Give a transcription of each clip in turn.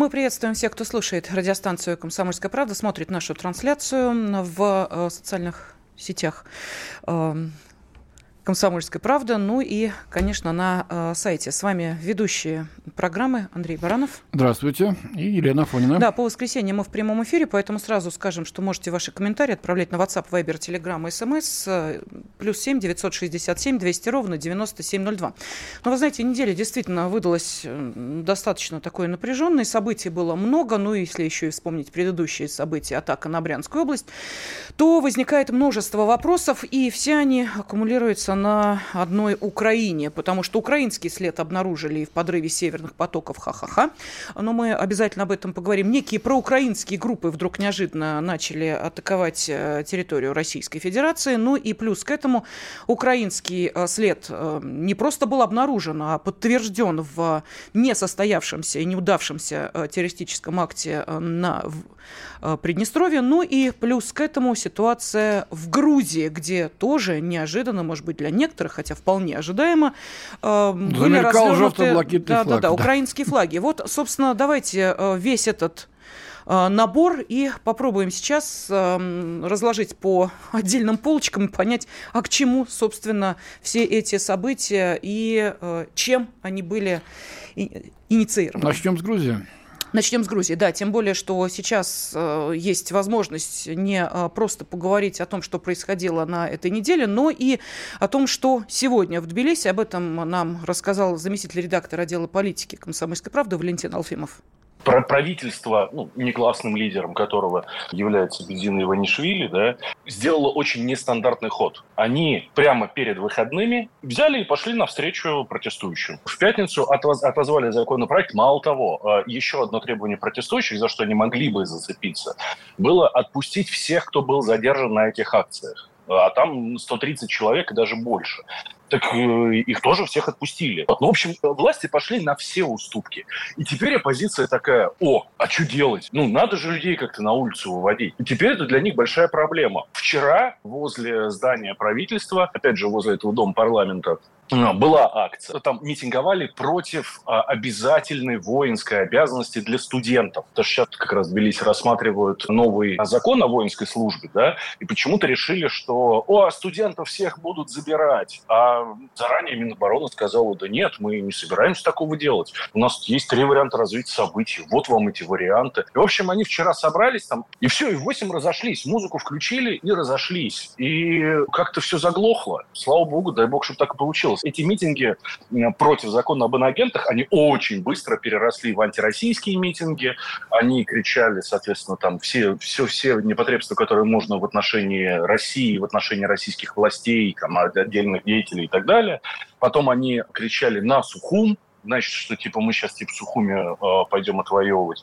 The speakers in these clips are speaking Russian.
Мы приветствуем всех, кто слушает радиостанцию «Комсомольская правда», смотрит нашу трансляцию в э, социальных сетях. Эм, «Комсомольская правда», ну и, конечно, на э, сайте. С вами ведущие программы Андрей Баранов. Здравствуйте. И Елена Фонина. Да, по воскресеньям мы в прямом эфире, поэтому сразу скажем, что можете ваши комментарии отправлять на WhatsApp, Viber, Telegram SMS плюс 7 967 200 ровно 9702. Но вы знаете, неделя действительно выдалась достаточно такой напряженной. Событий было много, ну если еще и вспомнить предыдущие события, атака на Брянскую область, то возникает множество вопросов, и все они аккумулируются на одной Украине, потому что украинский след обнаружили в подрыве северных потоков ха-ха-ха. Но мы обязательно об этом поговорим. Некие проукраинские группы вдруг неожиданно начали атаковать э, территорию Российской Федерации. Ну и плюс к этому украинский э, след э, не просто был обнаружен, а подтвержден в несостоявшемся и неудавшемся террористическом акте на Приднестровье. Ну и плюс к этому ситуация в Грузии, где тоже неожиданно, может быть, для некоторых, хотя вполне ожидаемо, э, были развернуты да, флаг, да, да, да, украинские флаги. Вот, собственно, давайте э, весь этот э, набор и попробуем сейчас э, разложить по отдельным полочкам и понять, а к чему, собственно, все эти события и э, чем они были инициированы. Начнем с Грузии. Начнем с Грузии, да, тем более, что сейчас э, есть возможность не э, просто поговорить о том, что происходило на этой неделе, но и о том, что сегодня в Тбилиси. Об этом нам рассказал заместитель редактора отдела политики «Комсомольской правды» Валентин Алфимов правительство, ну, негласным лидером которого является Бедзина Иванишвили, да, сделало очень нестандартный ход. Они прямо перед выходными взяли и пошли навстречу протестующим. В пятницу отозвали законопроект. Мало того, э, еще одно требование протестующих, за что они могли бы зацепиться, было отпустить всех, кто был задержан на этих акциях а там 130 человек и даже больше так э, их тоже всех отпустили. Ну, в общем, власти пошли на все уступки. И теперь оппозиция такая, о, а что делать? Ну, надо же людей как-то на улицу выводить. И теперь это для них большая проблема. Вчера возле здания правительства, опять же, возле этого дома парламента, была акция. Там митинговали против а, обязательной воинской обязанности для студентов. Что сейчас как раз Тбилиси рассматривают новый закон о воинской службе, да, и почему-то решили, что о, студентов всех будут забирать. А заранее Минобороны сказала, да нет, мы не собираемся такого делать. У нас есть три варианта развития событий. Вот вам эти варианты. И, в общем, они вчера собрались там, и все, и в 8 разошлись. Музыку включили и разошлись. И как-то все заглохло. Слава богу, дай бог, чтобы так и получилось эти митинги против закона об инагентах, они очень быстро переросли в антироссийские митинги. Они кричали, соответственно, там все, все, все непотребства, которые можно в отношении России, в отношении российских властей, там, отдельных деятелей и так далее. Потом они кричали на Сухум, значит, что типа мы сейчас типа Сухуми э, пойдем отвоевывать.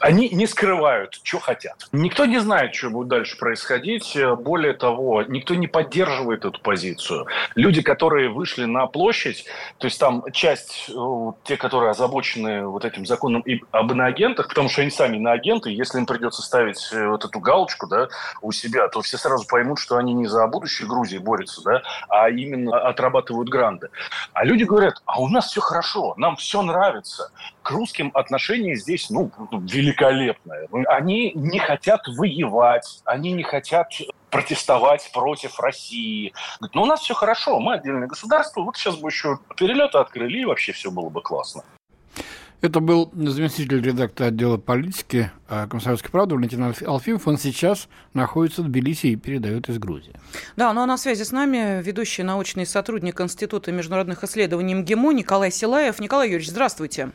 Они не скрывают, что хотят. Никто не знает, что будет дальше происходить. Более того, никто не поддерживает эту позицию. Люди, которые вышли на площадь, то есть там часть, э, те, которые озабочены вот этим законом об иноагентах, потому что они сами иноагенты, если им придется ставить э, вот эту галочку да, у себя, то все сразу поймут, что они не за будущее Грузии борются, да, а именно отрабатывают гранты. А люди говорят, а у нас все хорошо, нам все нравится. К русским отношения здесь, ну, великолепное. Они не хотят воевать, они не хотят протестовать против России. Говорят, ну, у нас все хорошо, мы отдельное государство, вот сейчас бы еще перелеты открыли, и вообще все было бы классно. Это был заместитель редактора отдела политики э, «Комсомольской правды» Валентин Алфимов. Он сейчас находится в Тбилиси и передает из Грузии. Да, ну а на связи с нами ведущий научный сотрудник Института международных исследований МГИМО Николай Силаев. Николай Юрьевич, здравствуйте.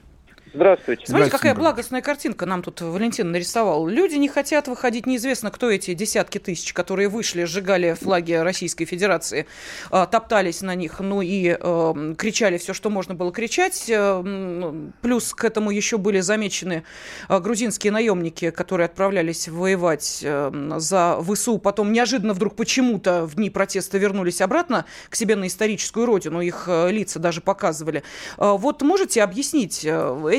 Здравствуйте. Смотрите, какая благостная картинка нам тут Валентин нарисовал. Люди не хотят выходить, неизвестно, кто эти десятки тысяч, которые вышли, сжигали флаги Российской Федерации, а, топтались на них, ну и э, кричали все, что можно было кричать. Э, плюс к этому еще были замечены э, грузинские наемники, которые отправлялись воевать э, за ВСУ, потом неожиданно вдруг почему-то в дни протеста вернулись обратно к себе на историческую родину, их э, лица даже показывали. Э, вот можете объяснить,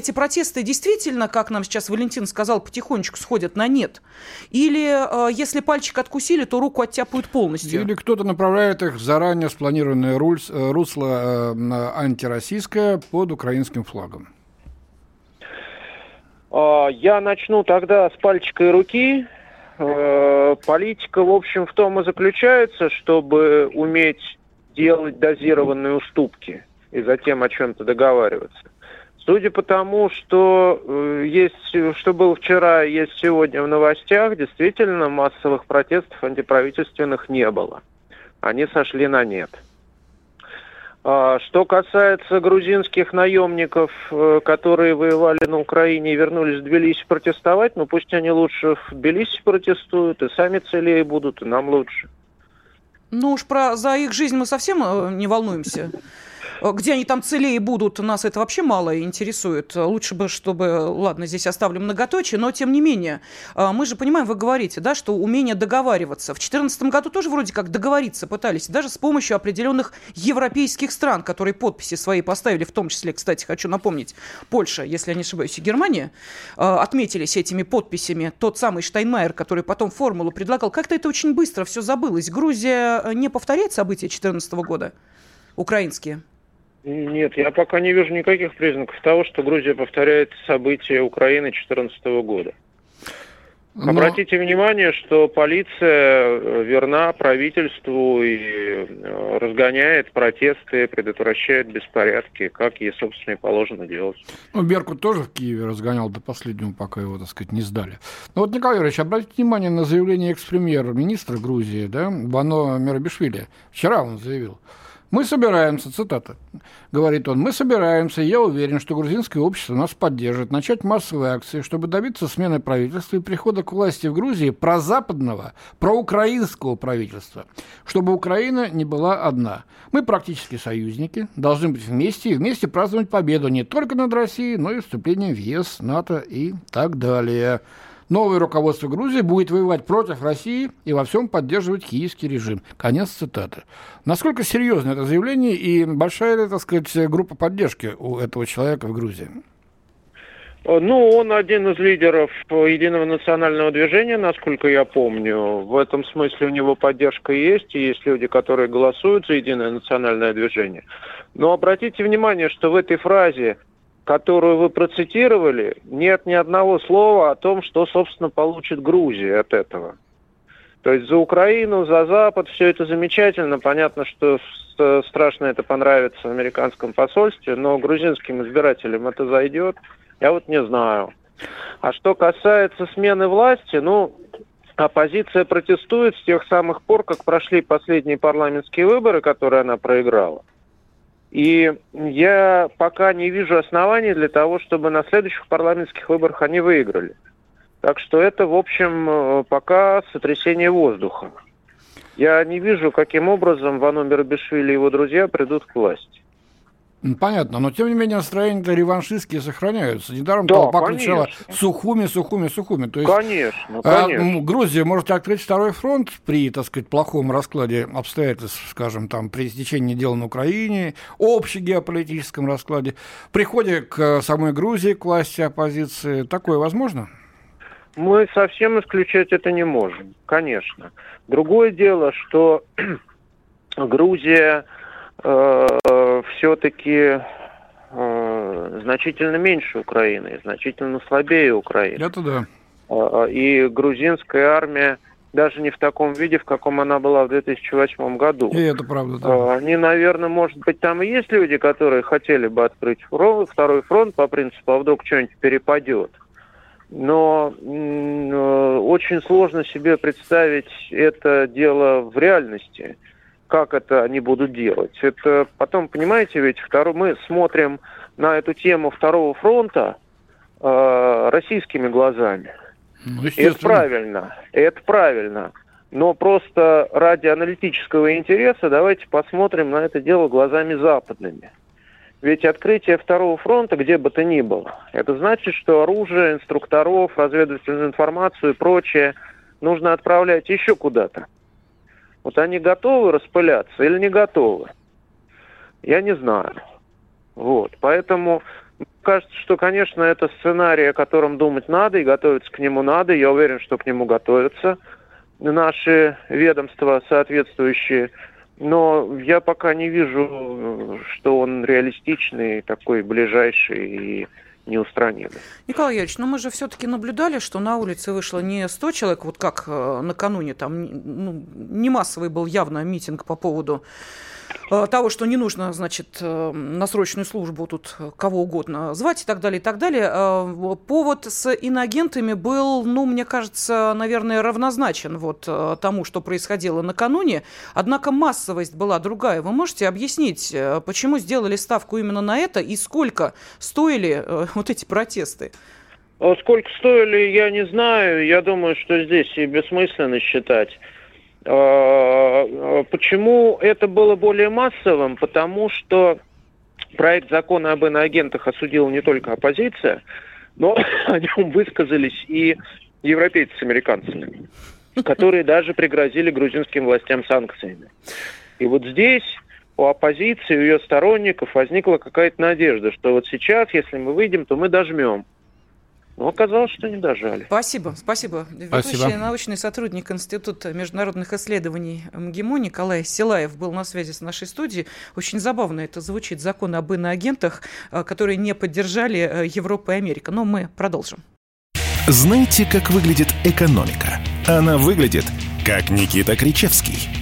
эти протесты действительно, как нам сейчас Валентин сказал, потихонечку сходят на нет? Или э, если пальчик откусили, то руку оттяпают полностью? Или кто-то направляет их в заранее спланированное э, русло э, антироссийское под украинским флагом? А, я начну тогда с пальчика и руки. Э, политика, в общем, в том и заключается, чтобы уметь делать дозированные уступки и затем о чем-то договариваться. Судя по тому, что э, есть, что было вчера, есть сегодня в новостях, действительно массовых протестов антиправительственных не было. Они сошли на нет. А, что касается грузинских наемников, э, которые воевали на Украине и вернулись в Тбилиси протестовать, ну пусть они лучше в Тбилиси протестуют, и сами целее будут, и нам лучше. Ну уж про за их жизнь мы совсем э, не волнуемся. Э, где они там целее будут, нас это вообще мало интересует. Лучше бы, чтобы, ладно, здесь оставлю многоточие, но тем не менее, э, мы же понимаем, вы говорите, да, что умение договариваться. В 2014 году тоже вроде как договориться пытались, даже с помощью определенных европейских стран, которые подписи свои поставили, в том числе, кстати, хочу напомнить, Польша, если я не ошибаюсь, и Германия, э, отметились этими подписями. Тот самый Штайнмайер, который потом формулу предлагал, как-то это очень быстро все забылось. Грузия не повторяет события 2014 года? Украинские? Нет, я пока не вижу никаких признаков того, что Грузия повторяет события Украины 2014 года. Но... Обратите внимание, что полиция э, верна правительству и э, разгоняет протесты, предотвращает беспорядки, как ей, собственно, и положено делать. Ну, Беркут тоже в Киеве разгонял до последнего, пока его, так сказать, не сдали. Ну вот, Николай Юрьевич, обратите внимание на заявление экс-премьер-министра Грузии, да, Бано Миробишвили. Вчера он заявил, мы собираемся, цитата, говорит он, мы собираемся, я уверен, что грузинское общество нас поддержит, начать массовые акции, чтобы добиться смены правительства и прихода к власти в Грузии прозападного, проукраинского правительства, чтобы Украина не была одна. Мы практически союзники, должны быть вместе и вместе праздновать победу не только над Россией, но и вступлением в ЕС, НАТО и так далее новое руководство Грузии будет воевать против России и во всем поддерживать киевский режим. Конец цитаты. Насколько серьезно это заявление и большая ли, так сказать, группа поддержки у этого человека в Грузии? Ну, он один из лидеров единого национального движения, насколько я помню. В этом смысле у него поддержка есть, и есть люди, которые голосуют за единое национальное движение. Но обратите внимание, что в этой фразе которую вы процитировали, нет ни одного слова о том, что, собственно, получит Грузия от этого. То есть за Украину, за Запад все это замечательно. Понятно, что страшно это понравится в американском посольстве, но грузинским избирателям это зайдет. Я вот не знаю. А что касается смены власти, ну, оппозиция протестует с тех самых пор, как прошли последние парламентские выборы, которые она проиграла. И я пока не вижу оснований для того, чтобы на следующих парламентских выборах они выиграли. Так что это, в общем, э, пока сотрясение воздуха. Я не вижу, каким образом Вано Мирабишвили и его друзья придут к власти. Понятно, но тем не менее настроения-то реваншистские сохраняются. Недаром да, толпа конечно. кричала «Сухуми, Сухуми, Сухуми». То есть, конечно, конечно. А, Грузия может открыть второй фронт при, так сказать, плохом раскладе обстоятельств, скажем, там, при течении дел на Украине, общем геополитическом раскладе, приходе к самой Грузии, к власти оппозиции. Такое возможно? Мы совсем исключать это не можем, конечно. Другое дело, что Грузия э, все-таки э, значительно меньше Украины, значительно слабее Украины. Это да. Э, и грузинская армия даже не в таком виде, в каком она была в 2008 году. И это правда, да. Э, они, наверное, может быть, там и есть люди, которые хотели бы открыть фронт, второй фронт по принципу, а вдруг что-нибудь перепадет. Но э, очень сложно себе представить это дело в реальности как это они будут делать. Это потом, понимаете, ведь второй, мы смотрим на эту тему второго фронта, э, российскими глазами. Ну, это правильно, это правильно. Но просто ради аналитического интереса давайте посмотрим на это дело глазами западными. Ведь открытие второго фронта, где бы то ни было, это значит, что оружие, инструкторов, разведывательную информацию и прочее нужно отправлять еще куда-то. Вот они готовы распыляться или не готовы? Я не знаю. Вот. Поэтому кажется, что, конечно, это сценарий, о котором думать надо и готовиться к нему надо. Я уверен, что к нему готовятся наши ведомства соответствующие. Но я пока не вижу, что он реалистичный, такой ближайший и неустранимый. Николай Юрьевич, ну мы же все-таки наблюдали, что на улице вышло не 100 человек, вот как э, накануне, там ну, не массовый был явно митинг по поводу Э, того, что не нужно, значит, э, на срочную службу тут кого угодно звать и так далее, и так далее. Повод с иноагентами был, ну, мне кажется, наверное, равнозначен вот тому, что происходило накануне. Однако массовость была другая. Вы можете объяснить, почему сделали ставку именно на это и сколько стоили вот эти протесты? Сколько стоили, я не знаю. Я думаю, что здесь и бессмысленно считать. А, почему это было более массовым? Потому что проект закона об иноагентах осудила не только оппозиция, но о нем высказались и европейцы с американцами, которые даже пригрозили грузинским властям санкциями. И вот здесь у оппозиции, у ее сторонников возникла какая-то надежда, что вот сейчас, если мы выйдем, то мы дожмем. Но оказалось, что не дожали. Спасибо, спасибо. спасибо. Ведущий научный сотрудник Института международных исследований МГИМО Николай Силаев был на связи с нашей студией. Очень забавно это звучит, закон об иноагентах, э, которые не поддержали э, Европа и Америка. Но мы продолжим. Знаете, как выглядит экономика? Она выглядит, как Никита Кричевский.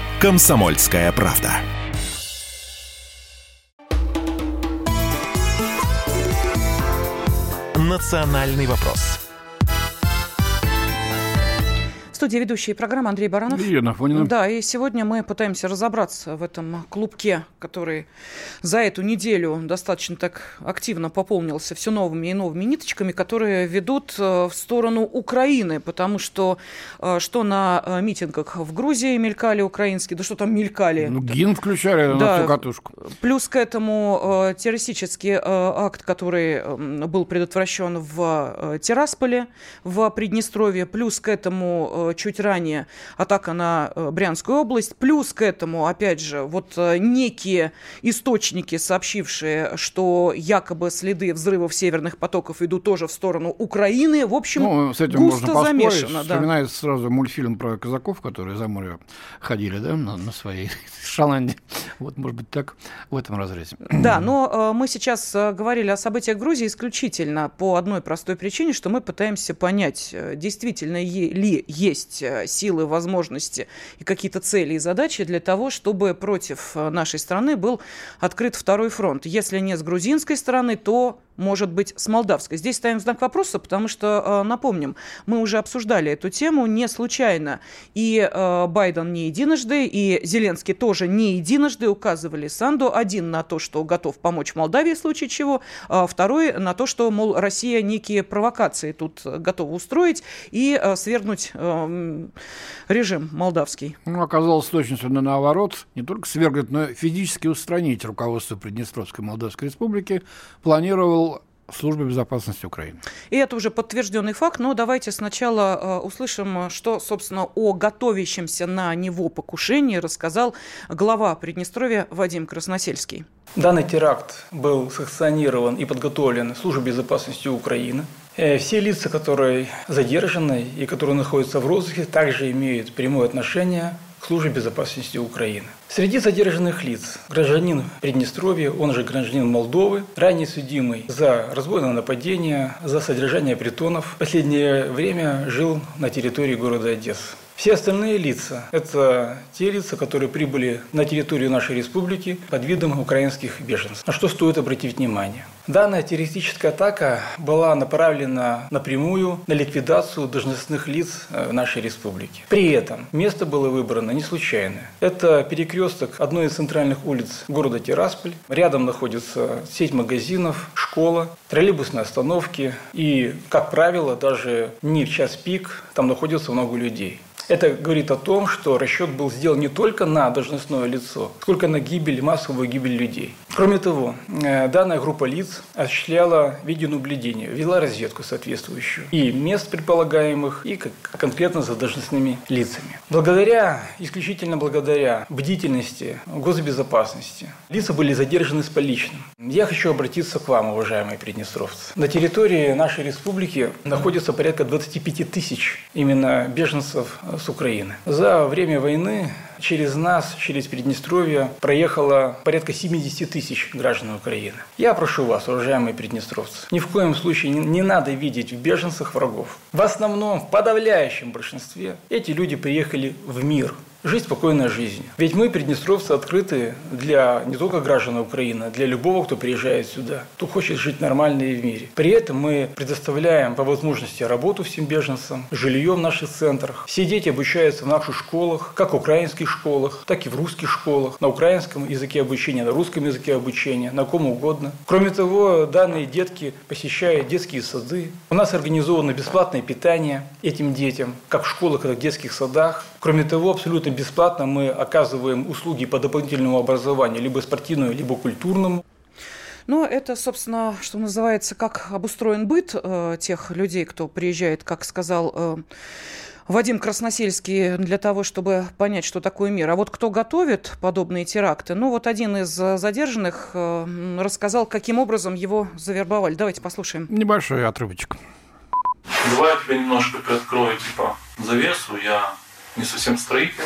«Комсомольская правда». «Национальный вопрос» студии ведущие программы Андрей Баранов. И Елена Фонина. Да, и сегодня мы пытаемся разобраться в этом клубке, который за эту неделю достаточно так активно пополнился все новыми и новыми ниточками, которые ведут э, в сторону Украины, потому что э, что на э, митингах в Грузии мелькали украинские, да что там мелькали. Ну, гимн включали да, на всю катушку. Плюс к этому террористический акт, который был предотвращен в Тирасполе, в Приднестровье, плюс к этому чуть ранее атака на э, Брянскую область. Плюс к этому, опять же, вот э, некие источники, сообщившие, что якобы следы взрывов северных потоков идут тоже в сторону Украины. В общем, ну, с этим густо можно замешано. Да. Вспоминается сразу мультфильм про казаков, которые за море ходили да, на, на своей шаланде. Вот, может быть, так в этом разрезе. Да, но э, мы сейчас э, говорили о событиях Грузии исключительно по одной простой причине, что мы пытаемся понять, действительно ли есть есть э, силы, возможности и какие-то цели и задачи для того, чтобы против э, нашей страны был открыт второй фронт. Если не с грузинской стороны, то может быть, с молдавской. Здесь ставим знак вопроса, потому что, э, напомним, мы уже обсуждали эту тему не случайно. И э, Байден не единожды, и Зеленский тоже не единожды указывали Санду. Один на то, что готов помочь Молдавии в случае чего, а второй на то, что, мол, Россия некие провокации тут готова устроить и э, свергнуть режим молдавский. Ну, оказалось точностью на наоборот. Не только свергнуть, но и физически устранить руководство Приднестровской Молдавской Республики планировал службы безопасности Украины. И это уже подтвержденный факт, но давайте сначала э, услышим, что, собственно, о готовящемся на него покушении рассказал глава Приднестровья Вадим Красносельский. Данный теракт был санкционирован и подготовлен Службой безопасности Украины. Э, все лица, которые задержаны и которые находятся в розыске, также имеют прямое отношение к службе безопасности Украины. Среди задержанных лиц гражданин Приднестровья, он же гражданин Молдовы, ранее судимый за разбойное нападение, за содержание притонов, в последнее время жил на территории города Одессы. Все остальные лица – это те лица, которые прибыли на территорию нашей республики под видом украинских беженцев. На что стоит обратить внимание? Данная террористическая атака была направлена напрямую на ликвидацию должностных лиц э, нашей республики. При этом место было выбрано не случайно. Это перекресток одной из центральных улиц города Тирасполь. Рядом находится сеть магазинов, школа, троллейбусные остановки. И, как правило, даже не в час пик там находится много людей. Это говорит о том, что расчет был сделан не только на должностное лицо, сколько на гибель, массовую гибель людей. Кроме того, э, данная группа лиц осуществляла видеонаблюдение, вела разведку соответствующую и мест предполагаемых, и конкретно за должностными лицами. Благодаря, исключительно благодаря бдительности госбезопасности, лица были задержаны с поличным. Я хочу обратиться к вам, уважаемые приднестровцы. На территории нашей республики находится порядка 25 тысяч именно беженцев с Украины. За время войны через нас, через Приднестровье, проехало порядка 70 тысяч граждан Украины. Я прошу вас, уважаемые приднестровцы, ни в коем случае не, не надо видеть в беженцах врагов. В основном, в подавляющем большинстве, эти люди приехали в мир, жить спокойной жизнью. Ведь мы, приднестровцы, открыты для не только граждан Украины, для любого, кто приезжает сюда, кто хочет жить нормально и в мире. При этом мы предоставляем по возможности работу всем беженцам, жилье в наших центрах. Все дети обучаются в наших школах, как в украинских школах, так и в русских школах, на украинском языке обучения, на русском языке обучения, на ком угодно. Кроме того, данные детки посещают детские сады. У нас организовано бесплатное питание этим детям, как в школах, так и в детских садах. Кроме того, абсолютно бесплатно мы оказываем услуги по дополнительному образованию, либо спортивному, либо культурному. Но это, собственно, что называется, как обустроен быт э, тех людей, кто приезжает, как сказал э, Вадим Красносельский, для того, чтобы понять, что такое мир. А вот кто готовит подобные теракты? Ну, вот один из задержанных э, рассказал, каким образом его завербовали. Давайте послушаем. Небольшой отрывочек. Давай я тебе немножко приоткрою, типа, завесу. Я не совсем строитель,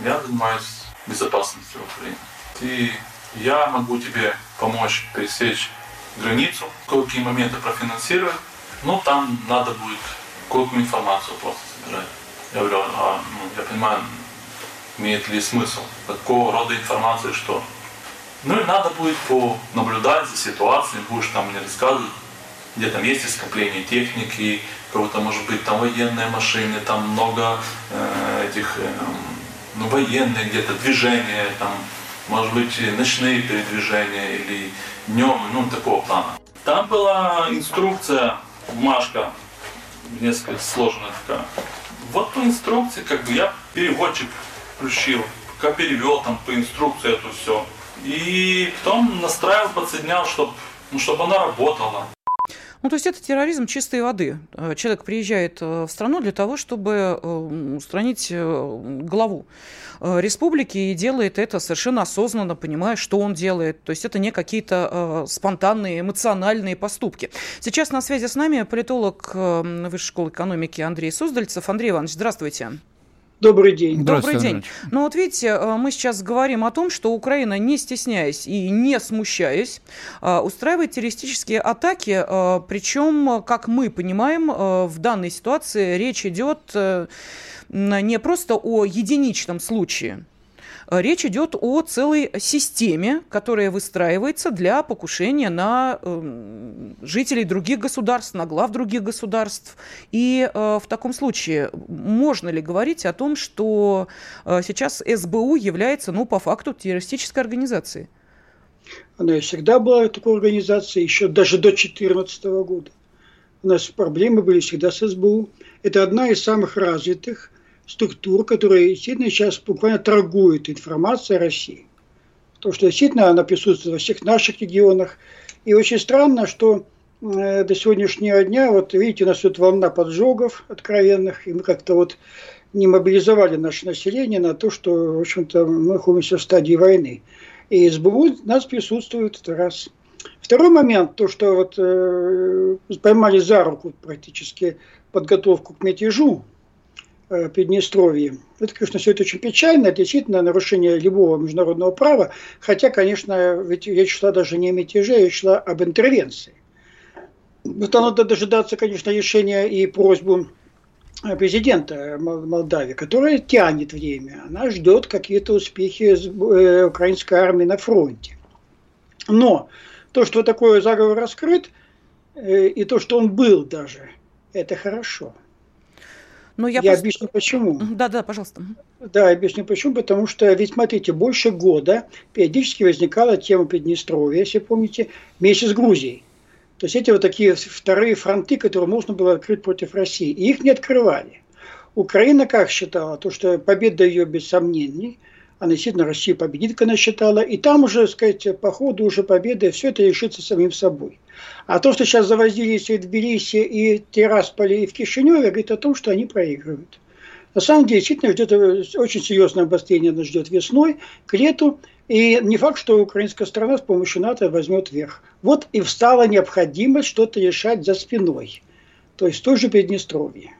я занимаюсь безопасностью в Украине. И я могу тебе помочь пересечь границу, какие моменты профинансировать, но там надо будет какую-то информацию просто собирать. Я говорю, а, ну, я понимаю, имеет ли смысл, какого рода информации, что. Ну и надо будет понаблюдать за ситуацией, будешь там мне рассказывать, где там есть скопление техники, кого-то может быть там военные машины, там много э, этих э, ну, военные где-то движения, там, может быть, ночные передвижения или днем, ну, такого плана. Там была инструкция, бумажка, несколько сложная такая. Вот по инструкции, как бы я переводчик включил, пока перевел там по инструкции это все. И потом настраивал, подсоединял, чтобы ну, чтобы она работала. Ну, то есть это терроризм чистой воды. Э, человек приезжает э, в страну для того, чтобы э, устранить главу республики и делает это совершенно осознанно, понимая, что он делает. То есть это не какие-то спонтанные, эмоциональные поступки. Сейчас на связи с нами политолог Высшей школы экономики Андрей Суздальцев. Андрей Иванович, здравствуйте. Добрый день. Добрый день. Ну вот видите, э, мы сейчас говорим о том, что Украина, не стесняясь и не смущаясь, э, устраивает террористические атаки, э, причем, как мы понимаем, в данной ситуации речь идет не просто о единичном случае, Речь идет о целой системе, которая выстраивается для покушения на э, жителей других государств, на глав других государств. И э, в таком случае можно ли говорить о том, что э, сейчас СБУ является, ну, по факту, террористической организацией? Она всегда была такой организацией, еще даже до 2014 года. У нас проблемы были всегда с СБУ. Это одна из самых развитых структур, которые действительно сейчас буквально торгуют информацией о России. Потому что действительно она присутствует во всех наших регионах. И очень странно, что э, до сегодняшнего дня, вот видите, у нас тут волна поджогов откровенных, и мы как-то вот не мобилизовали наше население на то, что, в общем-то, мы находимся в стадии войны. И СБУ у нас присутствует, это раз. Второй момент, то, что вот э, поймали за руку практически подготовку к мятежу, Приднестровье. Это, конечно, все это очень печально, это действительно нарушение любого международного права, хотя, конечно, ведь речь шла даже не о мятеже, речь шла об интервенции. Вот надо дожидаться, конечно, решения и просьбу э, президента Молдавии, которая тянет время. Она ждет какие-то успехи э, украинской армии на фронте. Но то, что такой заговор раскрыт, и то, что он был даже, это хорошо. Но ну, я я просто... объясню почему. Да, да, пожалуйста. Да, объясню почему. Потому что, ведь смотрите, больше года периодически возникала тема Приднестровья, если помните, вместе с Грузией. То есть эти вот такие вторые фронты, которые можно было открыть против России. И их не открывали. Украина как считала? То, что победа ее без сомнений – она действительно Россия победит, как она считала, и там уже, сказать, по ходу уже победы все это решится самим собой. А то, что сейчас завозились и в Тбилиси, и в Тирасполе, и в Кишиневе, говорит о том, что они проигрывают. На самом деле, действительно, ждет очень серьезное обострение, нас ждет весной, к лету, и не факт, что украинская страна с помощью НАТО возьмет верх. Вот и встала необходимость что-то решать за спиной, то есть тоже Приднестровье.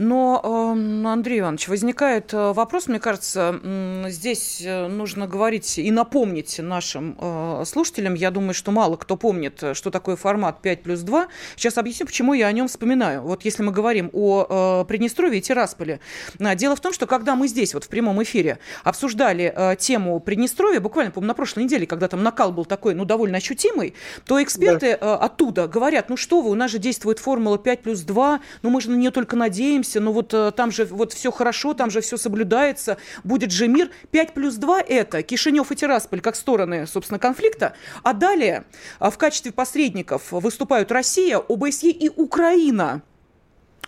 Но, эм, Андрей Иванович, возникает э, вопрос, мне кажется, здесь э, нужно говорить и напомнить нашим э, слушателям, я думаю, что мало кто помнит, что такое формат 5 плюс 2. Сейчас объясню, почему я о нем вспоминаю. Вот если мы говорим о Приднестровье и Тирасполе. Дело в том, что когда мы здесь вот в прямом эфире обсуждали тему Приднестровья, буквально, по на прошлой неделе, когда там накал был такой, ну, довольно ощутимый, то эксперты да. оттуда говорят, ну что вы, у нас же действует формула 5 плюс 2, ну мы же на нее только надеемся, надеемся, ну вот э, там же вот все хорошо, там же все соблюдается, будет же мир. 5 плюс 2 это Кишинев и Тирасполь как стороны, собственно, конфликта. А далее а, в качестве посредников выступают Россия, ОБСЕ и Украина.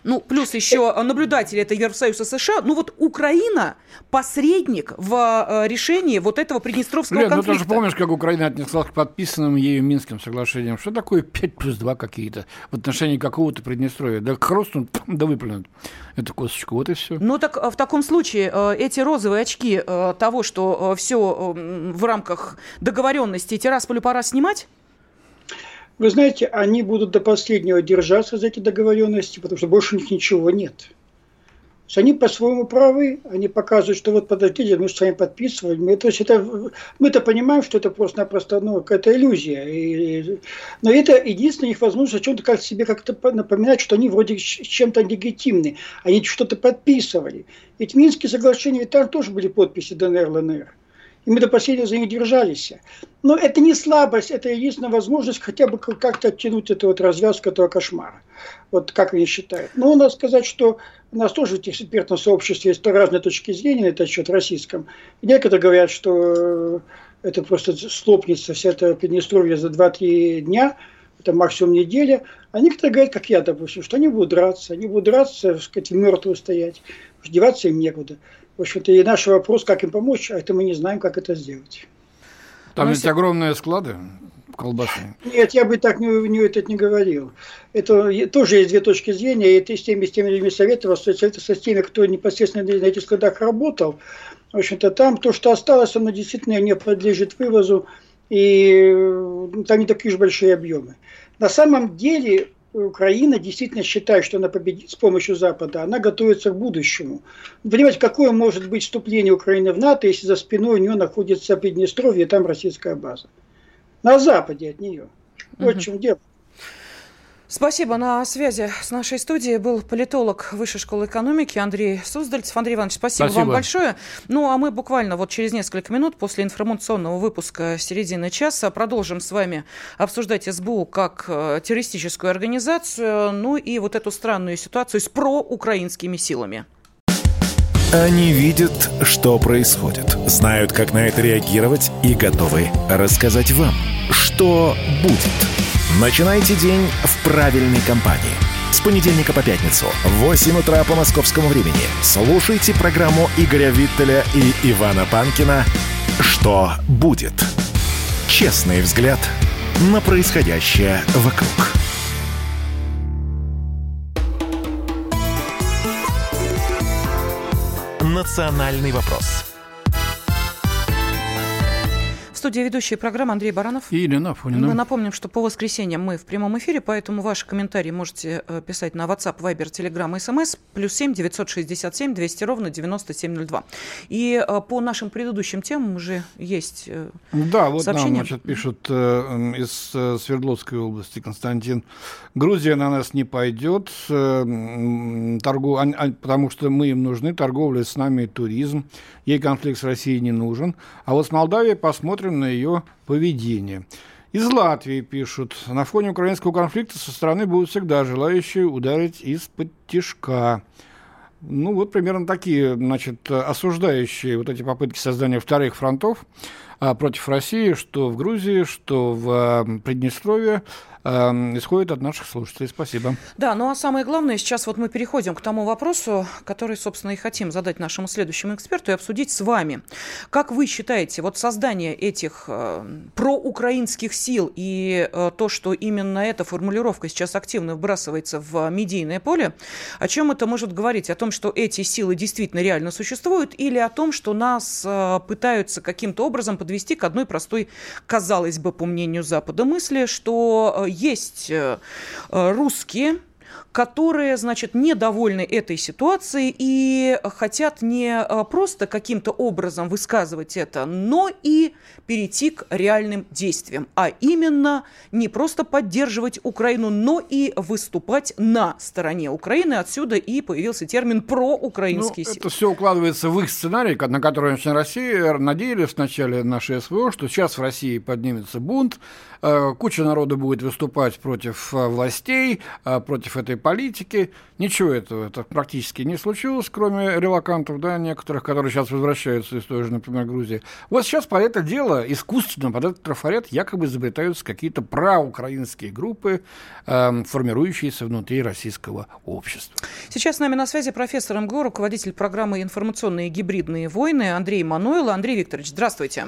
Ну, плюс еще наблюдатели, это Евросоюз и США. Ну, вот Украина посредник в э, решении вот этого приднестровского Лен, конфликта. ну ты же помнишь, как Украина отнеслась к подписанным ею Минским соглашениям. Что такое 5 плюс 2 какие-то в отношении какого-то Приднестровья? Да хрустнут, да выплюнут эту косточку, вот и все. Ну, так э, в таком случае э, эти розовые очки того, что все в рамках договоренности Тирасполю пора снимать? Вы знаете, они будут до последнего держаться за эти договоренности, потому что больше у них ничего нет. То есть они по-своему правы, они показывают, что вот подождите, мы с вами подписывали. Мы, то есть это, мы-то понимаем, что это просто-напросто ну, какая-то иллюзия. И, но это единственная их возможность о чем-то как себе как-то напоминать, что они вроде чем-то легитимны. Они что-то подписывали. Ведь Минские соглашения, ведь там тоже были подписи ДНР, ЛНР. И мы до последнего за них держались. Но это не слабость, это единственная возможность хотя бы как-то оттянуть эту вот развязку этого кошмара. Вот как они считают. Но надо сказать, что у нас тоже в экспертном сообществе есть разные точки зрения на этот счет российском. некоторые говорят, что это просто слопнется вся эта Приднестровье за 2-3 дня, это максимум неделя. А некоторые говорят, как я, допустим, что они будут драться, они будут драться, так сказать, мертвые стоять, деваться им некуда. В общем-то, и наш вопрос, как им помочь, а это мы не знаем, как это сделать. Там есть огромные склады колбасы. Нет, я бы так не, не, это не говорил. Это тоже есть две точки зрения. И ты с теми, с теми людьми советовался, советовался с теми, кто непосредственно на этих складах работал. В общем-то, там то, что осталось, оно действительно не подлежит вывозу. И ну, там не такие уж большие объемы. На самом деле Украина действительно считает, что она победит с помощью Запада, она готовится к будущему. понимаете, какое может быть вступление Украины в НАТО, если за спиной у нее находится Приднестровье, и там российская база? На Западе от нее. Вот в чем дело. Спасибо. На связи с нашей студией был политолог Высшей школы экономики Андрей Суздальцев. Андрей Иванович, спасибо, спасибо вам большое. Ну, а мы буквально вот через несколько минут после информационного выпуска середины часа продолжим с вами обсуждать СБУ как э, террористическую организацию, ну и вот эту странную ситуацию с проукраинскими силами. Они видят, что происходит, знают, как на это реагировать и готовы рассказать вам, что будет – Начинайте день в правильной компании. С понедельника по пятницу в 8 утра по московскому времени слушайте программу Игоря Виттеля и Ивана Панкина «Что будет?». Честный взгляд на происходящее вокруг. «Национальный вопрос» студии ведущая программы Андрей Баранов. И Елена Афонина. Мы напомним, что по воскресеньям мы в прямом эфире, поэтому ваши комментарии можете э, писать на WhatsApp, Viber, Telegram и SMS. Плюс 7 967 200 ровно 9702. И э, по нашим предыдущим темам уже есть э, Да, вот сообщения. нам значит, пишут из Свердловской области Константин. Грузия на нас не пойдет, торгу... потому что мы им нужны, торговля с нами туризм. Ей конфликт с Россией не нужен. А вот с Молдавией посмотрим на ее поведение. Из Латвии пишут, на фоне украинского конфликта со стороны будут всегда желающие ударить из-под тишка. Ну, вот примерно такие, значит, осуждающие вот эти попытки создания вторых фронтов а, против России, что в Грузии, что в а, Приднестровье. Эм, исходит от наших слушателей. Спасибо. Да, ну а самое главное, сейчас вот мы переходим к тому вопросу, который, собственно, и хотим задать нашему следующему эксперту и обсудить с вами. Как вы считаете, вот создание этих э, проукраинских сил и э, то, что именно эта формулировка сейчас активно вбрасывается в медийное поле, о чем это может говорить? О том, что эти силы действительно реально существуют или о том, что нас э, пытаются каким-то образом подвести к одной простой, казалось бы, по мнению Запада, мысли, что есть э, русские, которые, значит, недовольны этой ситуацией и хотят не э, просто каким-то образом высказывать это, но и перейти к реальным действиям, а именно не просто поддерживать Украину, но и выступать на стороне Украины. Отсюда и появился термин проукраинский ну, Это все укладывается в их сценарий, на который Россия надеялись вначале наши СВО, что сейчас в России поднимется бунт, Э, куча народа будет выступать против э, властей, э, против этой политики. Ничего этого это практически не случилось, кроме релакантов, да, некоторых, которые сейчас возвращаются из той же, например, Грузии. Вот сейчас по это дело искусственно, под этот трафарет якобы изобретаются какие-то проукраинские группы, э, формирующиеся внутри российского общества. Сейчас с нами на связи профессор МГУ, руководитель программы «Информационные гибридные войны» Андрей Мануил. Андрей Викторович, здравствуйте.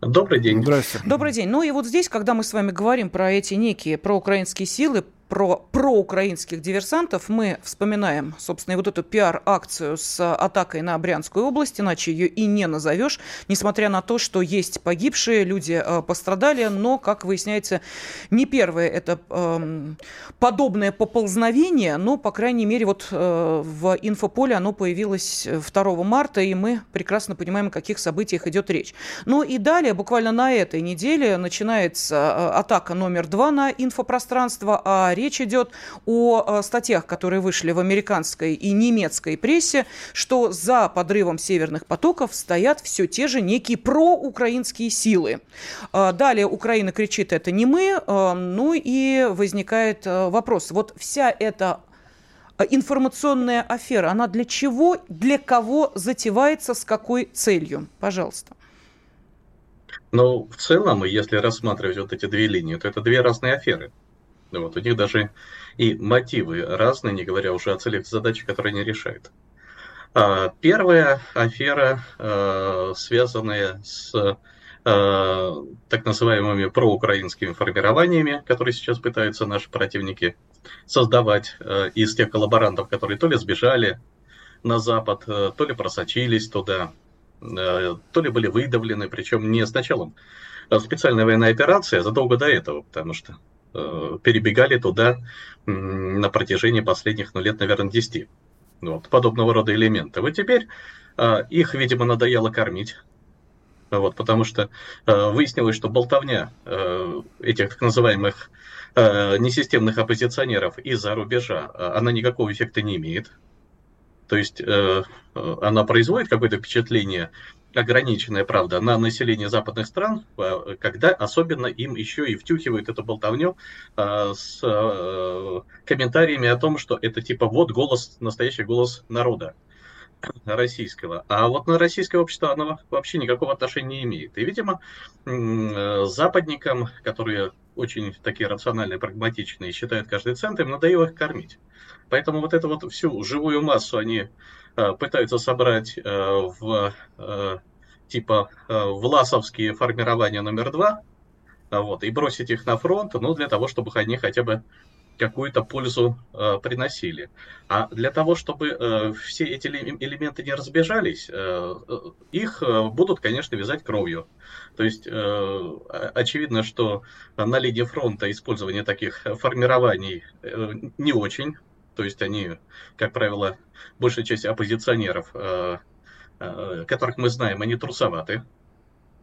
Добрый день. Здравствуйте. Добрый день. Ну и вот здесь, когда мы с вами говорим про эти некие проукраинские силы, про проукраинских диверсантов, мы вспоминаем, собственно, и вот эту пиар-акцию с атакой на Брянскую область, иначе ее и не назовешь, несмотря на то, что есть погибшие, люди э, пострадали, но, как выясняется, не первое это э, подобное поползновение, но, по крайней мере, вот э, в инфополе оно появилось 2 марта, и мы прекрасно понимаем, о каких событиях идет речь. Ну и далее, буквально на этой неделе, начинается э, атака номер два на инфопространство, а речь идет о э, статьях, которые вышли в американской и немецкой прессе, что за подрывом северных потоков стоят все те же некие проукраинские силы. Э, далее Украина кричит, это не мы, э, ну и возникает вопрос, вот вся эта информационная афера, она для чего, для кого затевается, с какой целью? Пожалуйста. Ну, в целом, если рассматривать вот эти две линии, то это две разные аферы. Вот, у них даже и мотивы разные, не говоря уже о целях задачи, которые они решают. А, первая афера, а, связанная с а, так называемыми проукраинскими формированиями, которые сейчас пытаются наши противники создавать из тех коллаборантов, которые то ли сбежали на Запад, то ли просочились туда, то ли были выдавлены, причем не с началом специальной военной операции, а задолго до этого, потому что Э, перебегали туда на протяжении последних, ну, лет, наверное, 10. Вот, подобного рода элементы. Вот теперь э, их, видимо, надоело кормить. Вот, потому что э, выяснилось, что болтовня этих так называемых несистемных оппозиционеров из-за рубежа, она никакого эффекта не имеет. То есть она производит какое-то впечатление ограниченная, правда, на население западных стран, э, когда особенно им еще и втюхивают эту болтовню э, с э, комментариями о том, что это типа вот голос, настоящий голос народа российского. А вот на российское общество оно вообще никакого отношения не имеет. И, видимо, западникам, которые очень такие рациональные, прагматичные, считают каждый цент, им надоело их кормить. Поэтому вот эту вот всю живую массу они пытаются собрать э, в э, типа власовские формирования номер два, вот, и бросить их на фронт, ну, для того, чтобы они хотя бы какую-то пользу э, приносили. А для того, чтобы э, все эти элементы не разбежались, э, э, их э, будут, конечно, вязать кровью. То есть э, очевидно, что на линии фронта использование таких формирований э, не очень. То есть они, как правило, большая часть оппозиционеров, э, э, которых мы знаем, они трусоваты.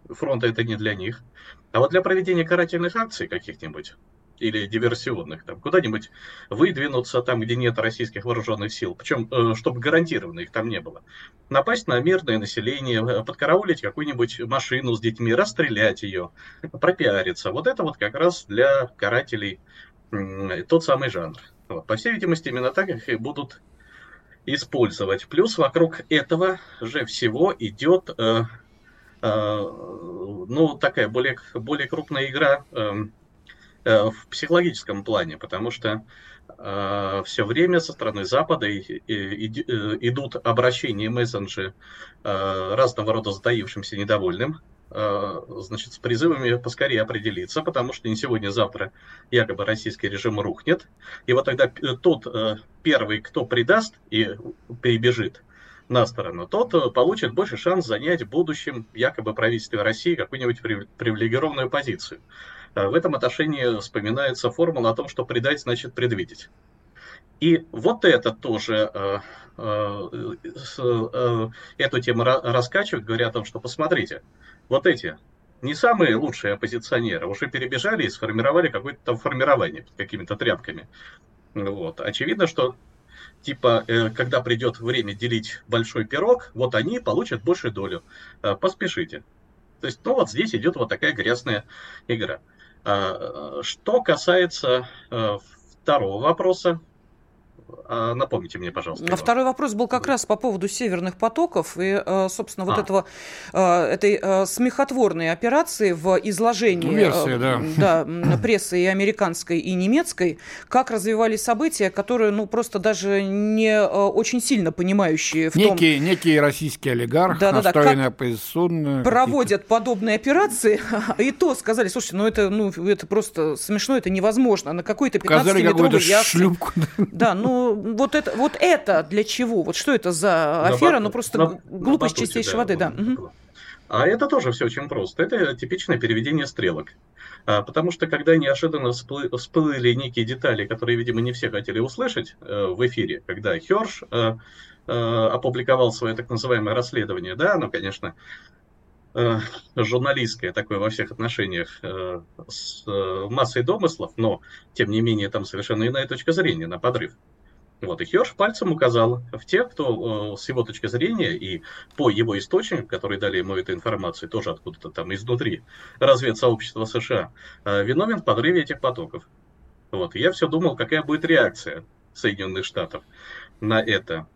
Фронта это не для них. А вот для проведения карательных акций каких-нибудь, или диверсионных, там, куда-нибудь выдвинуться там, где нет российских вооруженных сил, причем, э, чтобы гарантированно их там не было. Напасть на мирное население, подкараулить какую-нибудь машину с детьми, расстрелять ее, пропиариться. Вот это вот как раз для карателей тот самый жанр. По всей видимости, именно так их и будут использовать. Плюс вокруг этого же всего идет э, э, ну, такая более, более крупная игра э, Э, в психологическом плане, потому что э, все время со стороны Запада и, и, и, э, идут обращения мессенджи э, разного рода сдаившимся недовольным, значит, с призывами поскорее определиться, потому что не сегодня-завтра якобы российский режим рухнет. И вот тогда тот э, первый, кто предаст и перебежит на сторону, тот получит больше шанс занять в будущем якобы правительстве России какую-нибудь привилегированную позицию. Э, в этом отношении вспоминается формула о том, что предать значит предвидеть. И вот это тоже э, э, эту тему раскачивают, говоря о том, что посмотрите, вот эти не самые лучшие оппозиционеры уже перебежали и сформировали какое-то там формирование под какими-то тряпками. Вот. Очевидно, что типа, когда придет время делить большой пирог, вот они получат большую долю. Поспешите. То есть, ну вот здесь идет вот такая грязная игра. А, что касается э, второго вопроса, напомните мне, пожалуйста. Его. Второй вопрос был как раз по поводу северных потоков и, э, собственно, вот а. этого э, этой э, смехотворной операции в изложении Версия, да. Да, прессы и американской, и немецкой, как развивались события, которые, ну, просто даже не очень сильно понимающие в некий, том... Некий российский олигарх, да, настроенный да, да, оппозиционно. Проводят подобные операции, и то сказали, слушайте, ну, это, ну, это просто смешно, это невозможно. На какой-то 15-метровой яхте... шлюпку. Да, ну, вот это, вот это для чего? Вот что это за афера? ну, просто на, глупость на чистейшей да, воды, да. А это тоже все очень просто. Это типичное переведение стрелок. А, потому что когда неожиданно всплы, всплыли некие детали, которые, видимо, не все хотели услышать э, в эфире, когда Херш э, э, опубликовал свое так называемое расследование, да, ну, конечно, журналистское такое во всех отношениях с массой домыслов, но, тем не менее, там совершенно иная точка зрения на подрыв. Вот, и Херш пальцем указал в тех, кто э, с его точки зрения и по его источникам, которые дали ему эту информацию, тоже откуда-то там изнутри разведсообщества США, э, виновен в подрыве этих потоков. Вот, и я все думал, какая будет реакция Соединенных Штатов на это.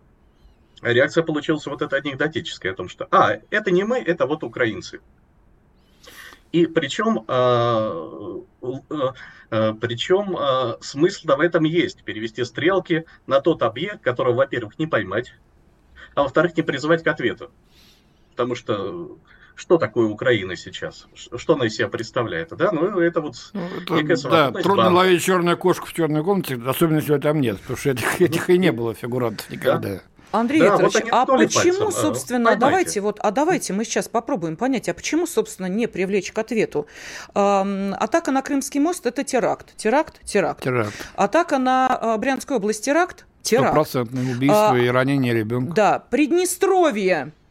Реакция получилась вот эта анекдотическая, о том, что, а, это не мы, это вот украинцы. И причем, э, э, э, причем смысл в этом есть, перевести стрелки на тот объект, которого, во-первых, не поймать, а во-вторых, не призывать к ответу. Потому что что такое Украина сейчас? Что она из себя представляет? Да, ну это вот ну, это, некая Да, трудно банк. ловить черную кошку в черной комнате, особенно если там нет, потому что этих, этих и не было фигурантов никогда. Да. Андрей да, Викторович, вот а почему, пальцем, собственно, поймайте. давайте вот, а давайте мы сейчас попробуем понять, а почему, собственно, не привлечь к ответу? Эм, атака на Крымский мост – это теракт, теракт, теракт. Теракт. Атака на э, Брянскую область – теракт, теракт. Стопроцентное убийство а, и ранение ребенка. Да, Приднестровье –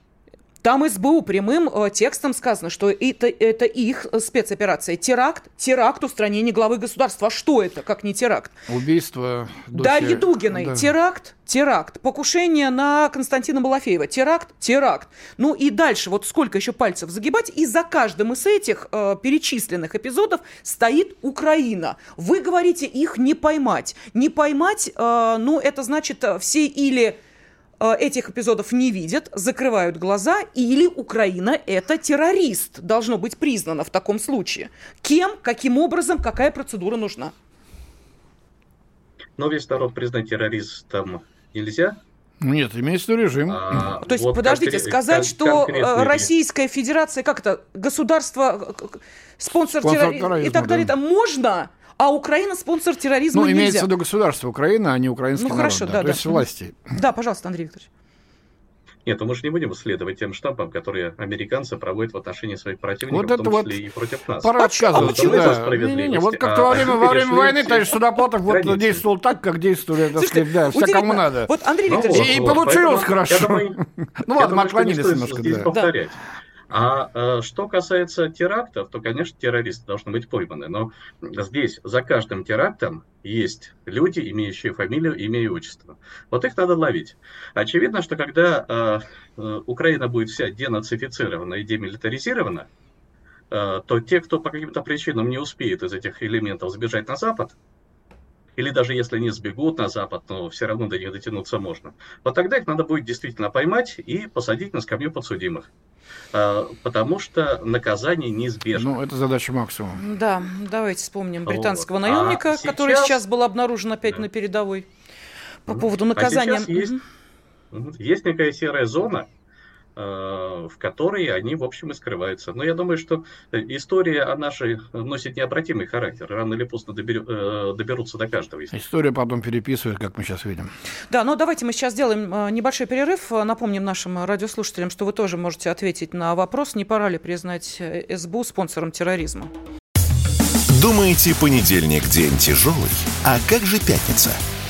там СБУ прямым э, текстом сказано, что это, это их спецоперация. Теракт, теракт, устранение главы государства. А что это, как не теракт? Убийство дочери... Дарьи Дугиной. Да. Теракт, теракт. Покушение на Константина Балафеева. Теракт, теракт. Ну и дальше, вот сколько еще пальцев загибать. И за каждым из этих э, перечисленных эпизодов стоит Украина. Вы говорите, их не поймать. Не поймать, э, ну это значит э, все или Э, этих эпизодов не видят, закрывают глаза, или Украина это террорист, должно быть признано в таком случае. Кем, каким образом, какая процедура нужна? Но весь народ признать террористом нельзя. Нет, имеется режим. А, То есть, вот подождите, конкрет, сказать, что э, Российская Федерация, как это, государство, спонсор, спонсор терроризма и так далее, да. можно, А Украина спонсор терроризма Ну, нельзя. имеется в виду государство Украина, а не украинский Ну, народ. хорошо, да, да, то да. есть власти. Да, пожалуйста, Андрей Викторович. Нет, ну мы же не будем исследовать тем штампам, которые американцы проводят в отношении своих противников, Вот в это том вот числе и против нас. Пора А отказываться. почему? Это да. справедливости. Не-не-не, вот как-то А во время, во время войны все товарищ Судоплатов вот границы. действовал так, как действовали, так сказать, да, все кому надо. Вот, Андрей Ну Викторович, И вот, получилось поэтому, хорошо. думаю, Ну ладно, мы не отклонились немножко, здесь да. повторять. А э, что касается терактов, то, конечно, террористы должны быть пойманы. Но здесь за каждым терактом есть люди, имеющие фамилию, имя и отчество. Вот их надо ловить. Очевидно, что когда э, э, Украина будет вся денацифицирована и демилитаризирована, то те, кто по каким-то причинам не успеет из этих элементов сбежать на Запад, или даже если не сбегут на Запад, но все равно до них дотянуться можно, вот тогда их надо будет действительно поймать и посадить на скамью подсудимых. А, Потому что наказание неизбежно. Ну, это задача максимум. да, давайте вспомним Вот. британского А наемника, который сейчас- сейчас был обнаружен опять Да. на передовой. По поводу А наказания. сейчас есть, мгм, есть некая серая зона, в которой они, в общем, и скрываются. Но я думаю, что э, история о нашей носит необратимый характер. Рано или поздно доберу- э, доберутся до каждого из них. История потом переписывает, как мы сейчас видим. Да, ну давайте мы сейчас сделаем э, небольшой перерыв. Э, Напомним нашим радиослушателям, что вы тоже можете ответить на вопрос, не пора ли признать э, СБУ спонсором терроризма. Думаете, понедельник день тяжелый? А как же пятница?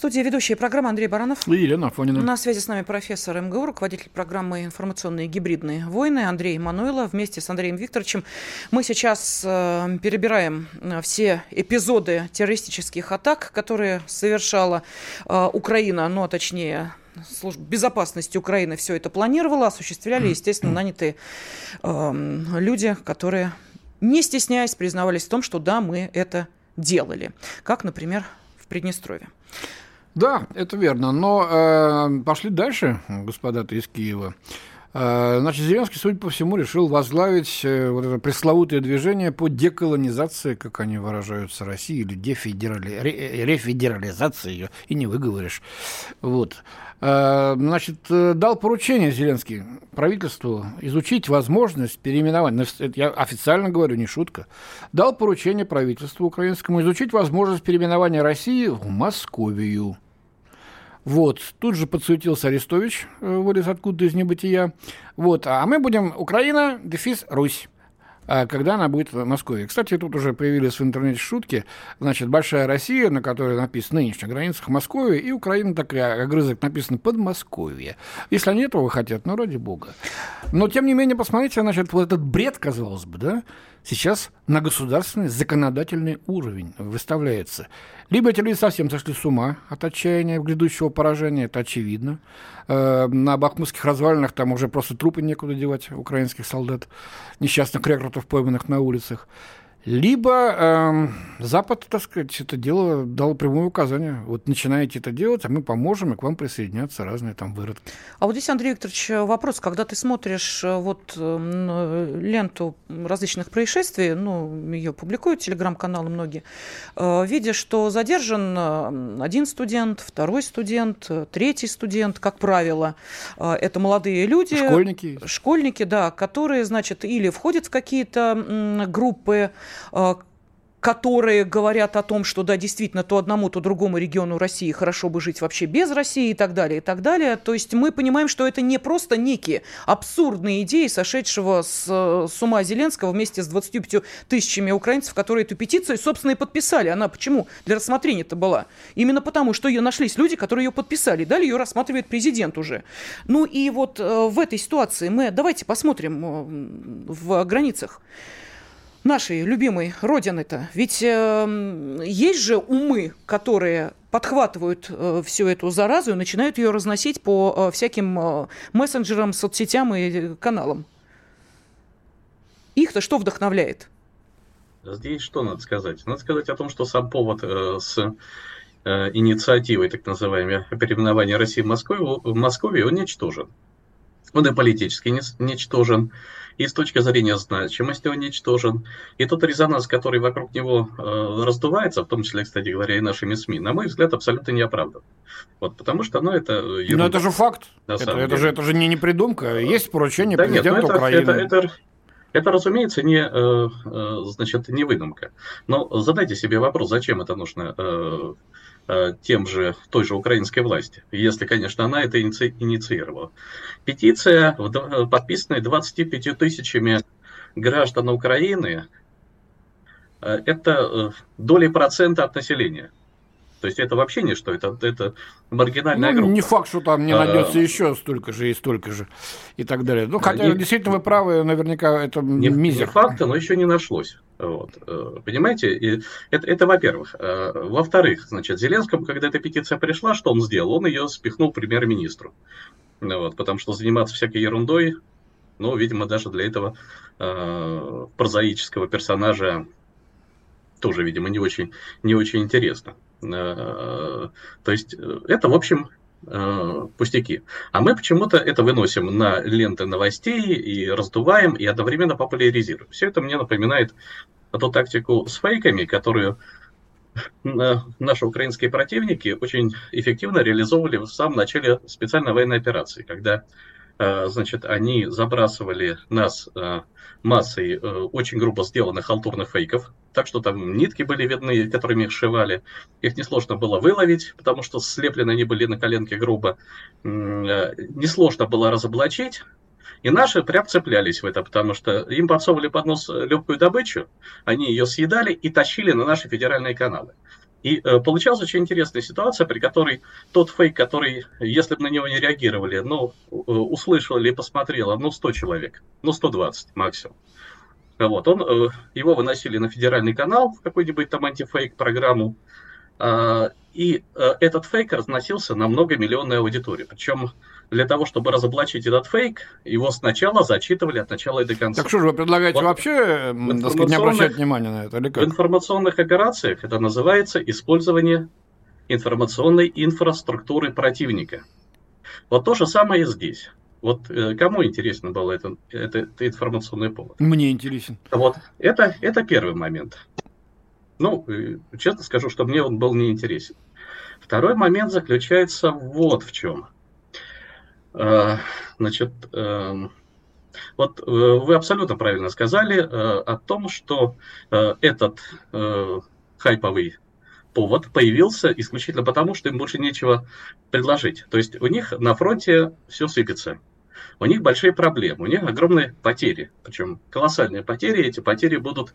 Студии ведущая программы Андрей Баранов. И Елена Афонина. На связи с нами профессор МГУ, руководитель программы «Информационные гибридные войны» Андрей Мануйло. Вместе с Андреем Викторовичем мы сейчас э, перебираем э, все эпизоды террористических атак, которые совершала э, Украина, ну, а точнее, служба безопасности Украины все это планировала, осуществляли, естественно, нанятые э, люди, которые, не стесняясь, признавались в том, что да, мы это делали. Как, например, в Приднестровье. Да, это верно. Но э, пошли дальше, господа-то из Киева. Э, значит, Зеленский, судя по всему, решил возглавить э, вот это пресловутое движение по деколонизации, как они выражаются, России, или дефедерали... ре- рефедерализации ее, и не выговоришь. Вот. Э, значит, э, дал поручение Зеленский правительству изучить возможность переименования, ну, это я официально говорю, не шутка, дал поручение правительству украинскому изучить возможность переименования России в Московию. Вот, тут же подсуетился Арестович, э, вылез откуда из небытия. Вот, а мы будем Украина, дефис, Русь когда она будет в Москве. Кстати, тут уже появились в интернете шутки. Значит, Большая Россия, на которой написано нынешних границах Москвы, и Украина такая, огрызок написано Подмосковье. Если они этого хотят, ну, ради бога. Но, тем не менее, посмотрите, значит, вот этот бред, казалось бы, да, сейчас на государственный законодательный уровень выставляется. Либо эти люди совсем сошли с ума от отчаяния грядущего поражения, это очевидно. Э, На бахмутских развалинах там уже просто трупы некуда девать украинских солдат, несчастных рекрутов, пойманных на улицах. Либо эм, Запад, так сказать, это дело дал прямое указание. Вот начинаете это делать, а мы поможем, и к вам присоединятся разные там выродки. А вот здесь, Андрей Викторович, вопрос, когда ты смотришь э, вот э, ленту различных происшествий, ну, ее публикуют телеграм-каналы многие, э, видя, что задержан э, один студент, второй студент, э, третий студент, как правило, э, это молодые люди. Школьники. Школьники, да, которые, значит, или входят в какие-то группы, э, которые говорят о том, что да, действительно, то одному, то другому региону России хорошо бы жить вообще без России и так далее, и так далее. То есть мы понимаем, что это не просто некие абсурдные идеи, сошедшего с, э, с ума Зеленского вместе с 25 тысячами украинцев, которые эту петицию, собственно, и подписали. Она почему для рассмотрения-то была? Именно потому, что ее нашлись люди, которые ее подписали. Далее ее рассматривает президент уже. Ну и вот э, в этой ситуации мы давайте посмотрим э, в границах нашей любимой родины-то. Ведь э, есть же умы, которые подхватывают э, всю эту заразу и начинают ее разносить по э, всяким э, мессенджерам, соцсетям и каналам. Их-то что вдохновляет? Здесь что надо сказать? Надо сказать о том, что сам повод э, с э, инициативой, так называемой, переименования России в Москву, в Москве, он ничтожен. Он и политически ничтожен, и с точки зрения значимости он ничтожен. И тот резонанс, который вокруг него э, раздувается, в том числе, кстати говоря, и нашими СМИ, на мой взгляд, абсолютно не оправдан. Вот, потому что, ну, это ерунда. Но это же факт. Это, это, же, это же не, не придумка. Есть поручение да президента нет, ну, это, Украины. Это, это, это, разумеется, не, э, э, значит, не выдумка. Но задайте себе вопрос, зачем это нужно э, тем же, той же украинской власти, если, конечно, она это иници, инициировала. Петиция, подписанная 25 тысячами граждан Украины, это доли процента от населения. То есть это вообще не что, это, это маргинальная ну, группа. Не факт, что там не найдется а, еще столько же и столько же и так далее. Ну, хотя не, действительно вы правы, наверняка это не, мизер. Не факта, но еще не нашлось. Вот. Э, понимаете, и это, это во-первых. Э, во-вторых, значит, Зеленскому, когда эта петиция пришла, что он сделал? Он ее спихнул премьер-министру. Вот, потому что заниматься всякой ерундой, ну, видимо, даже для этого э, прозаического персонажа тоже, видимо, не очень, не очень интересно. Э, то есть э, это, в общем, э, пустяки. А мы почему-то это выносим на ленты новостей и раздуваем, и одновременно популяризируем. Все это мне напоминает ту тактику с фейками, которую наши украинские противники очень эффективно реализовывали в самом начале специальной военной операции, когда значит, они забрасывали нас массой очень грубо сделанных халтурных фейков, так что там нитки были видны, которыми их сшивали. Их несложно было выловить, потому что слеплены они были на коленке грубо. Э, несложно было разоблачить. И наши прям цеплялись в это, потому что им подсовывали под нос легкую добычу, они ее съедали и тащили на наши федеральные каналы. И э, получалась очень интересная ситуация, при которой тот фейк, который, если бы на него не реагировали, ну, э, услышал или посмотрел, ну, 100 человек, ну, 120 максимум. Вот, он, э, его выносили на федеральный канал в какой-нибудь там антифейк программу, а, и э, этот фейк разносился на многомиллионную аудиторию. Причем для того, чтобы разоблачить этот фейк, его сначала зачитывали от начала и до конца. Так что же вы предлагаете вот вообще сказать, не обращать внимания на это? Или как? В информационных операциях это называется использование информационной инфраструктуры противника. Вот то же самое и здесь. Вот э, кому интересно было это, это, это информационный повод? Мне интересен. Вот, это, это первый момент. Ну, э, честно скажу, что мне он был не интересен. Второй момент заключается вот в чем. Э, значит, вот вы абсолютно правильно сказали о том, что этот хайповый повод появился исключительно потому, что им больше нечего предложить. То есть у них на фронте все сыпется у них большие проблемы, у них огромные потери, причем колоссальные потери, эти потери будут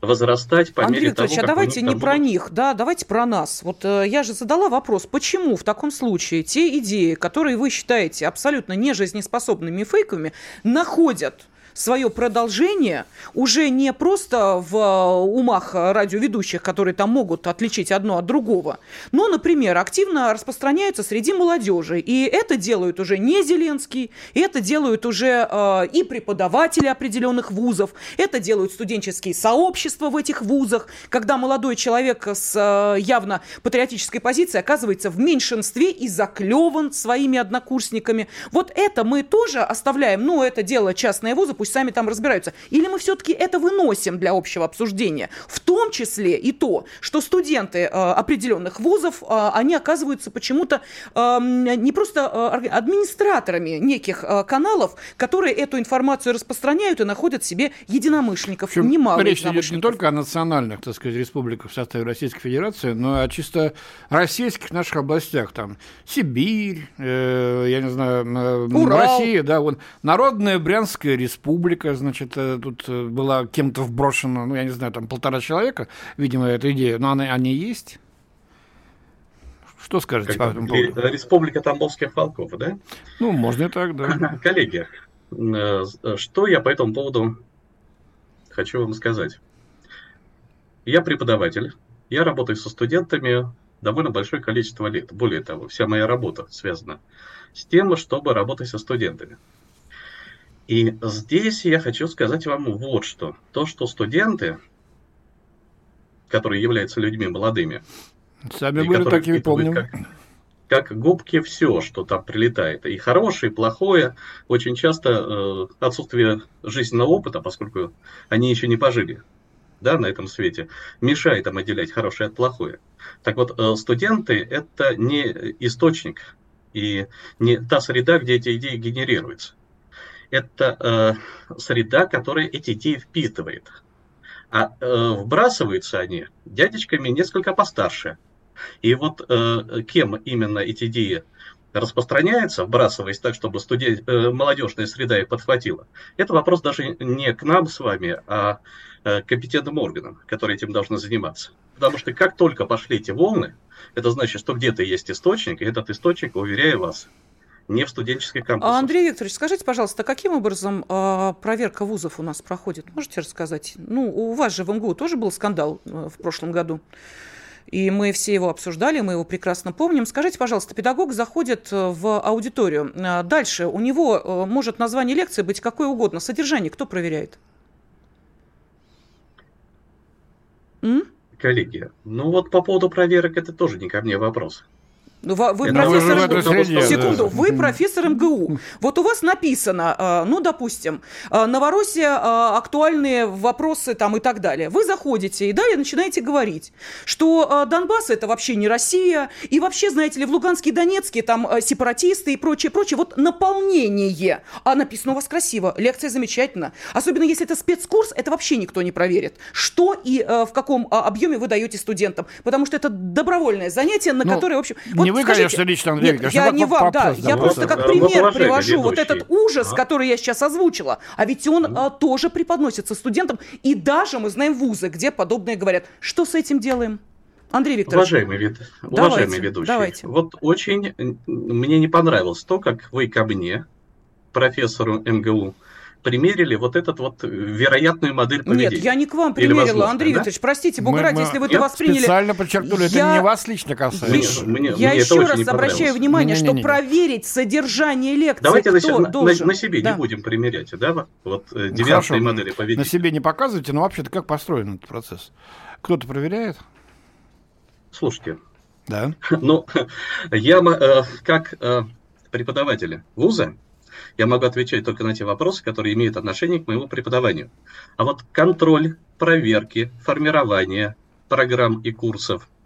возрастать по Андрей мере того, как а давайте не будут... про них, да, давайте про нас. Вот э, я же задала вопрос, почему в таком случае те идеи, которые вы считаете абсолютно не жизнеспособными фейками, находят свое продолжение уже не просто в э, умах радиоведущих, которые там могут отличить одно от другого, но, например, активно распространяются среди молодежи. И это делают уже не Зеленский, это делают уже э, и преподаватели определенных вузов, это делают студенческие сообщества в этих вузах, когда молодой человек с э, явно патриотической позицией оказывается в меньшинстве и заклеван своими однокурсниками. Вот это мы тоже оставляем, ну, это дело частные вузы, пусть сами там разбираются. Или мы все-таки это выносим для общего обсуждения, в том числе и то, что студенты э, определенных вузов, э, они оказываются почему-то э, не просто э, администраторами неких э, каналов, которые эту информацию распространяют и находят себе единомышленников, Причем немало Речь идет не только о национальных, так сказать, республиках в составе Российской Федерации, но и о чисто российских наших областях, там, Сибирь, э, я не знаю, э, Урал. Россия, да, вот, Народная Брянская республика, публика, значит, э, тут э, была кем-то вброшена, ну, я не знаю, там полтора человека, видимо, эта идея, но они, они есть? Что скажете как, по этому поводу? Республика Тамбовских полков, да? Ну, можно и так, да. Коллеги, э, что я по этому поводу хочу вам сказать. Я преподаватель, я работаю со студентами довольно большое количество лет. Более того, вся моя работа связана с тем, чтобы работать со студентами. И здесь я хочу сказать вам вот что. То, что студенты которые являются людьми молодыми. Сами были такими, помним. Как, как губки все, что там прилетает. И хорошее, и плохое. Очень часто э, отсутствие жизненного опыта, поскольку они еще не пожили да, на этом свете, мешает им отделять хорошее от плохое. Так вот, э, студенты – это не источник и не та среда, где эти идеи генерируются. Это э, среда, которая эти идеи впитывает. А э, вбрасываются они дядечками несколько постарше. И вот э, кем именно эти идеи распространяются, вбрасываясь так, чтобы студент, э, молодежная среда их подхватила, это вопрос даже не к нам с вами, а э, к компетентным органам, которые этим должны заниматься. Потому что как только пошли эти волны, это значит, что где-то есть источник, и этот источник, уверяю вас, не в студенческой кампусе. А, Андрей Викторович, скажите, пожалуйста, каким образом э, проверка вузов у нас проходит? Можете рассказать? Ну, у вас же в МГУ тоже был скандал э, в прошлом году. И мы все его обсуждали, мы его прекрасно помним. Скажите, пожалуйста, педагог заходит э, в аудиторию. Э, дальше у него э, может название лекции быть какое угодно. Содержание кто проверяет? М? Коллеги, ну вот по поводу проверок это тоже не ко мне вопрос. Ну, вы, вы профессор МГУ. Секунду, да. вы профессор МГУ. Вот у вас написано, а, ну, допустим, а, Новороссия, а, актуальные вопросы там и так далее. Вы заходите и далее начинаете говорить, что Донбасс это вообще не Россия, и вообще, знаете ли, в Луганске и Донецке там сепаратисты и прочее, прочее. Вот наполнение. А написано у вас красиво, лекция замечательно. Особенно если это спецкурс, это вообще никто не проверит. Что и в каком объеме вы даете студентам. Потому что это добровольное занятие, на ну, которое, в общем... Вот не вы, Скажите, конечно, лично, Андрей Нет, я не вам, да. Я просто как пример привожу вот этот ужас, который я сейчас озвучила. А ведь он а, тоже преподносится студентам. И даже мы знаем вузы, где подобное говорят. Что с этим делаем? Андрей Викторович. Уважаемый, вед... Уважаемый ведущий, давайте. вот очень мне не понравилось то, как вы ко мне, профессору МГУ, примерили вот этот вот э, вероятную модель поведения. Нет, я не к вам примерила, Андрей да? Викторович, простите, бог ради, если вы это восприняли... специально подчеркнули, я... это не вас лично касается. Мне, мне, я мне еще раз обращаю внимание, не, не, не, не. что проверить содержание лекции Давайте кто на, должен... на, на себе да. не будем примерять, да, вот э, девятые модели поведения. На себе не показывайте, но вообще-то как построен этот процесс? Кто-то проверяет? Слушайте. Да. Ну, я э, как э, преподаватель вуза, я могу отвечать только на те вопросы, которые имеют отношение к моему преподаванию. А вот контроль, проверки, формирование программ и курсов –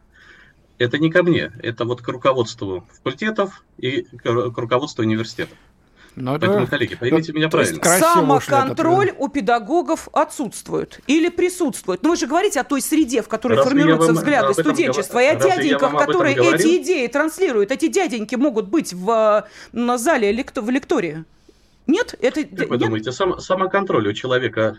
это не ко мне, это вот к руководству факультетов и к руководству университетов. Но Поэтому, это... коллеги, поймите меня правильно. Самоконтроль у педагогов отсутствует или присутствует. Но ну, вы же говорите о той среде, в которой разве формируются взгляды студенчества, и о дяденьках, которые эти идеи транслируют. Эти дяденьки могут быть в на зале в лектории. Нет, это... Как вы нет? думаете, сам, самоконтроль у человека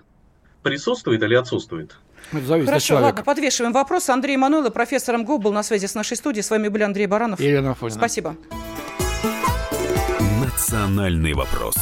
присутствует или отсутствует? Это зависит Хорошо, от ладно, подвешиваем вопрос. Андрей Мануйло, профессор МГУ, был на связи с нашей студией. С вами были Андрей Баранов. И Елена Фонина. Спасибо. Национальный вопрос.